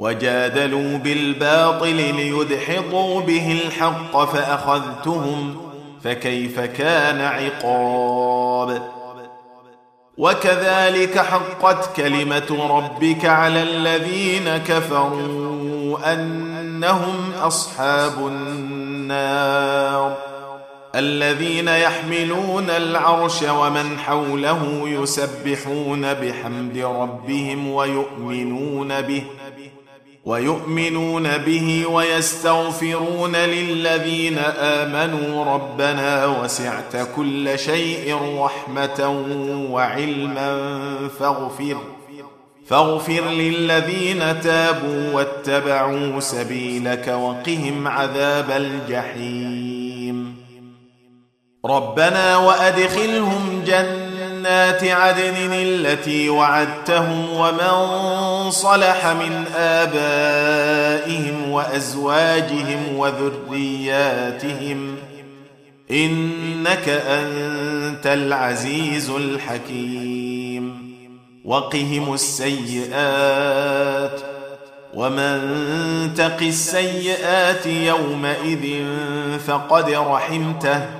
وجادلوا بالباطل ليدحضوا به الحق فأخذتهم فكيف كان عقاب؟ وكذلك حقت كلمة ربك على الذين كفروا أنهم أصحاب النار الذين يحملون العرش ومن حوله يسبحون بحمد ربهم ويؤمنون به. ويؤمنون به ويستغفرون للذين آمنوا ربنا وسعت كل شيء رحمة وعلما فاغفر فاغفر للذين تابوا واتبعوا سبيلك وقهم عذاب الجحيم ربنا وأدخلهم جنات عدن التي وعدتهم ومن صلح من آبائهم وأزواجهم وذرياتهم إنك أنت العزيز الحكيم. وقهم السيئات ومن تق السيئات يومئذ فقد رحمته.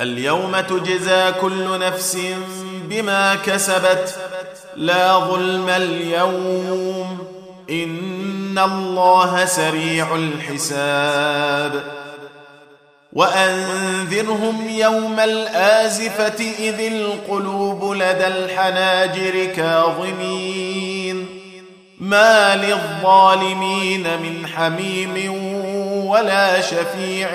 اليوم تجزى كل نفس بما كسبت لا ظلم اليوم. إن الله سريع الحساب. وأنذرهم يوم الآزفة إذ القلوب لدى الحناجر كاظمين. ما للظالمين من حميم ولا شفيع.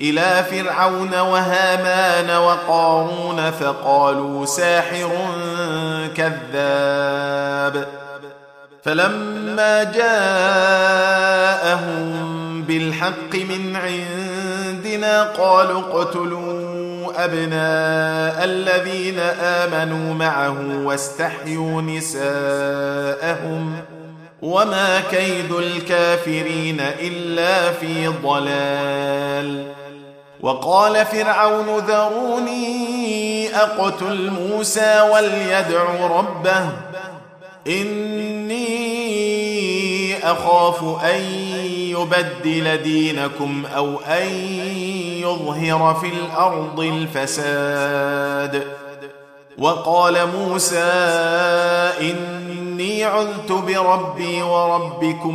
إلى فرعون وهامان وقارون فقالوا ساحر كذاب. فلما جاءهم بالحق من عندنا قالوا اقتلوا أبناء الذين آمنوا معه واستحيوا نساءهم وما كيد الكافرين إلا في ضلال. وقال فرعون ذروني أقتل موسى وليدع ربه إني أخاف أن يبدل دينكم أو أن يظهر في الأرض الفساد. وقال موسى إني عذت بربي وربكم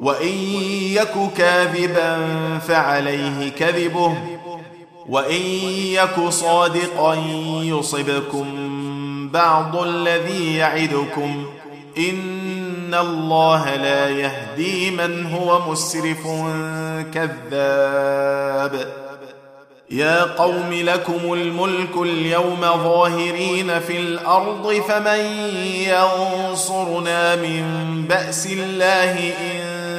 وإن يك كاذبا فعليه كذبه وإن يك صادقا يصبكم بعض الذي يعدكم إن الله لا يهدي من هو مسرف كذاب. يا قوم لكم الملك اليوم ظاهرين في الأرض فمن ينصرنا من بأس الله إن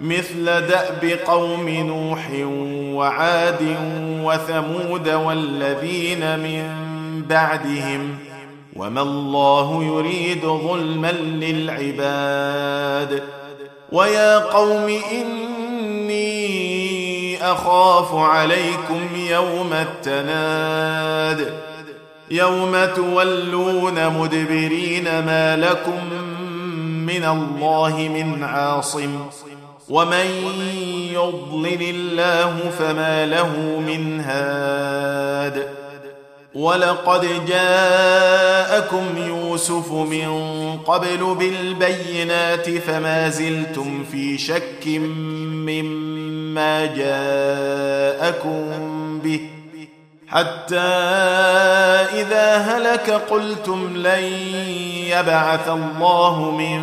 مثل دأب قوم نوح وعاد وثمود والذين من بعدهم وما الله يريد ظلما للعباد ويا قوم إني أخاف عليكم يوم التناد يوم تولون مدبرين ما لكم من الله من عاصم ومن يضلل الله فما له من هاد. ولقد جاءكم يوسف من قبل بالبينات فما زلتم في شك مما جاءكم به. حتى إذا هلك قلتم لن يبعث الله من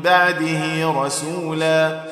بعده رسولا.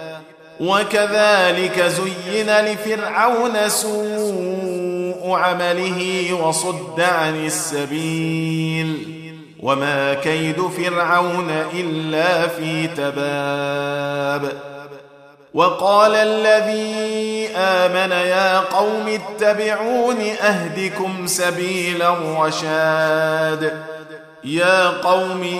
وكذلك زين لفرعون سوء عمله وصد عن السبيل. وما كيد فرعون إلا في تباب. وقال الذي آمن يا قوم اتبعون أهدكم سبيل الرشاد. يا قوم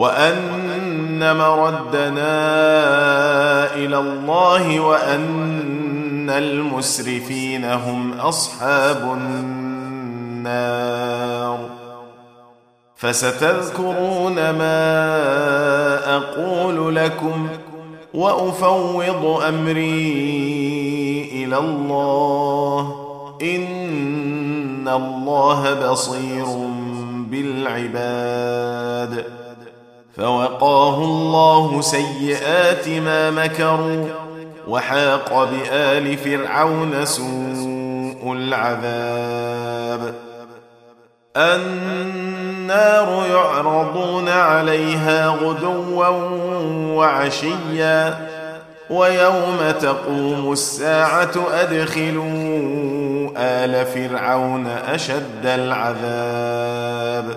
وأن مردنا إلى الله وأن المسرفين هم أصحاب النار. فستذكرون ما أقول لكم وأفوض أمري إلى الله. إن الله بصير بالعباد. فوقاه الله سيئات ما مكروا وحاق بآل فرعون سوء العذاب. النار يعرضون عليها غدوا وعشيا ويوم تقوم الساعة أدخلوا آل فرعون أشد العذاب.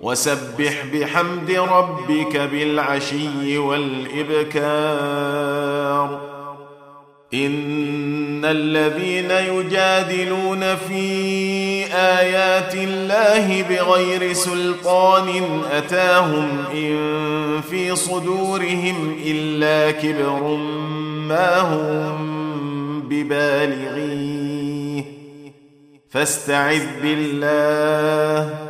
وسبح بحمد ربك بالعشي والإبكار. إن الذين يجادلون في آيات الله بغير سلطان أتاهم إن في صدورهم إلا كبر ما هم ببالغيه. فاستعذ بالله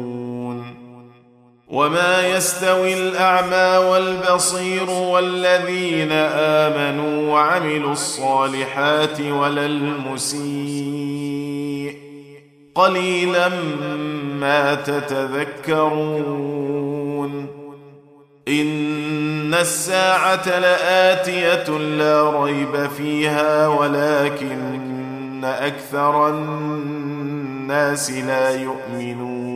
وما يستوي الاعمى والبصير والذين امنوا وعملوا الصالحات ولا المسيء قليلا ما تتذكرون ان الساعة لاتيه لا ريب فيها ولكن أكثر الناس لا يؤمنون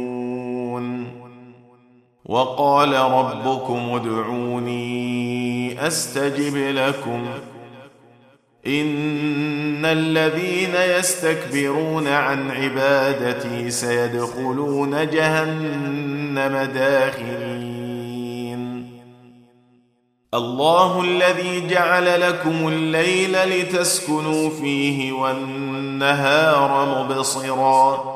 وقال ربكم ادعوني أستجب لكم. إن الذين يستكبرون عن عبادتي سيدخلون جهنم داخلين الله الذي جعل لكم الليل لتسكنوا فيه والنهار مبصرا.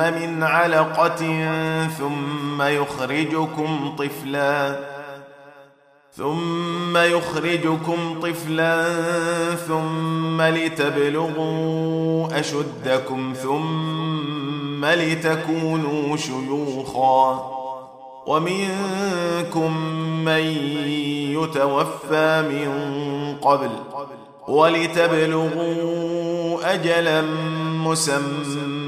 من علقة ثم يخرجكم طفلا ثم يخرجكم طفلا ثم لتبلغوا أشدكم ثم لتكونوا شيوخا. ومنكم من يتوفى من قبل ولتبلغوا أجلا مسمى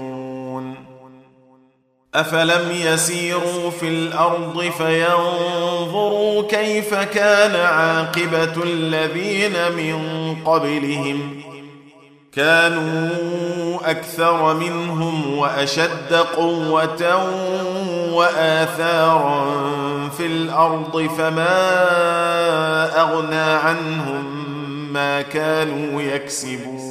أفلم يسيروا في الأرض فينظروا كيف كان عاقبة الذين من قبلهم. كانوا أكثر منهم وأشد قوة وآثارا في الأرض فما أغنى عنهم ما كانوا يكسبون.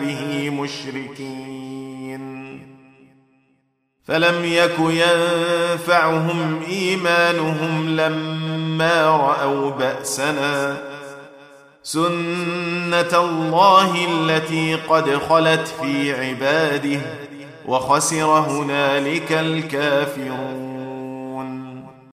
به مشركين. فلم يك ينفعهم إيمانهم لما رأوا بأسنا. سنة الله التي قد خلت في عباده وخسر هنالك الكافرون.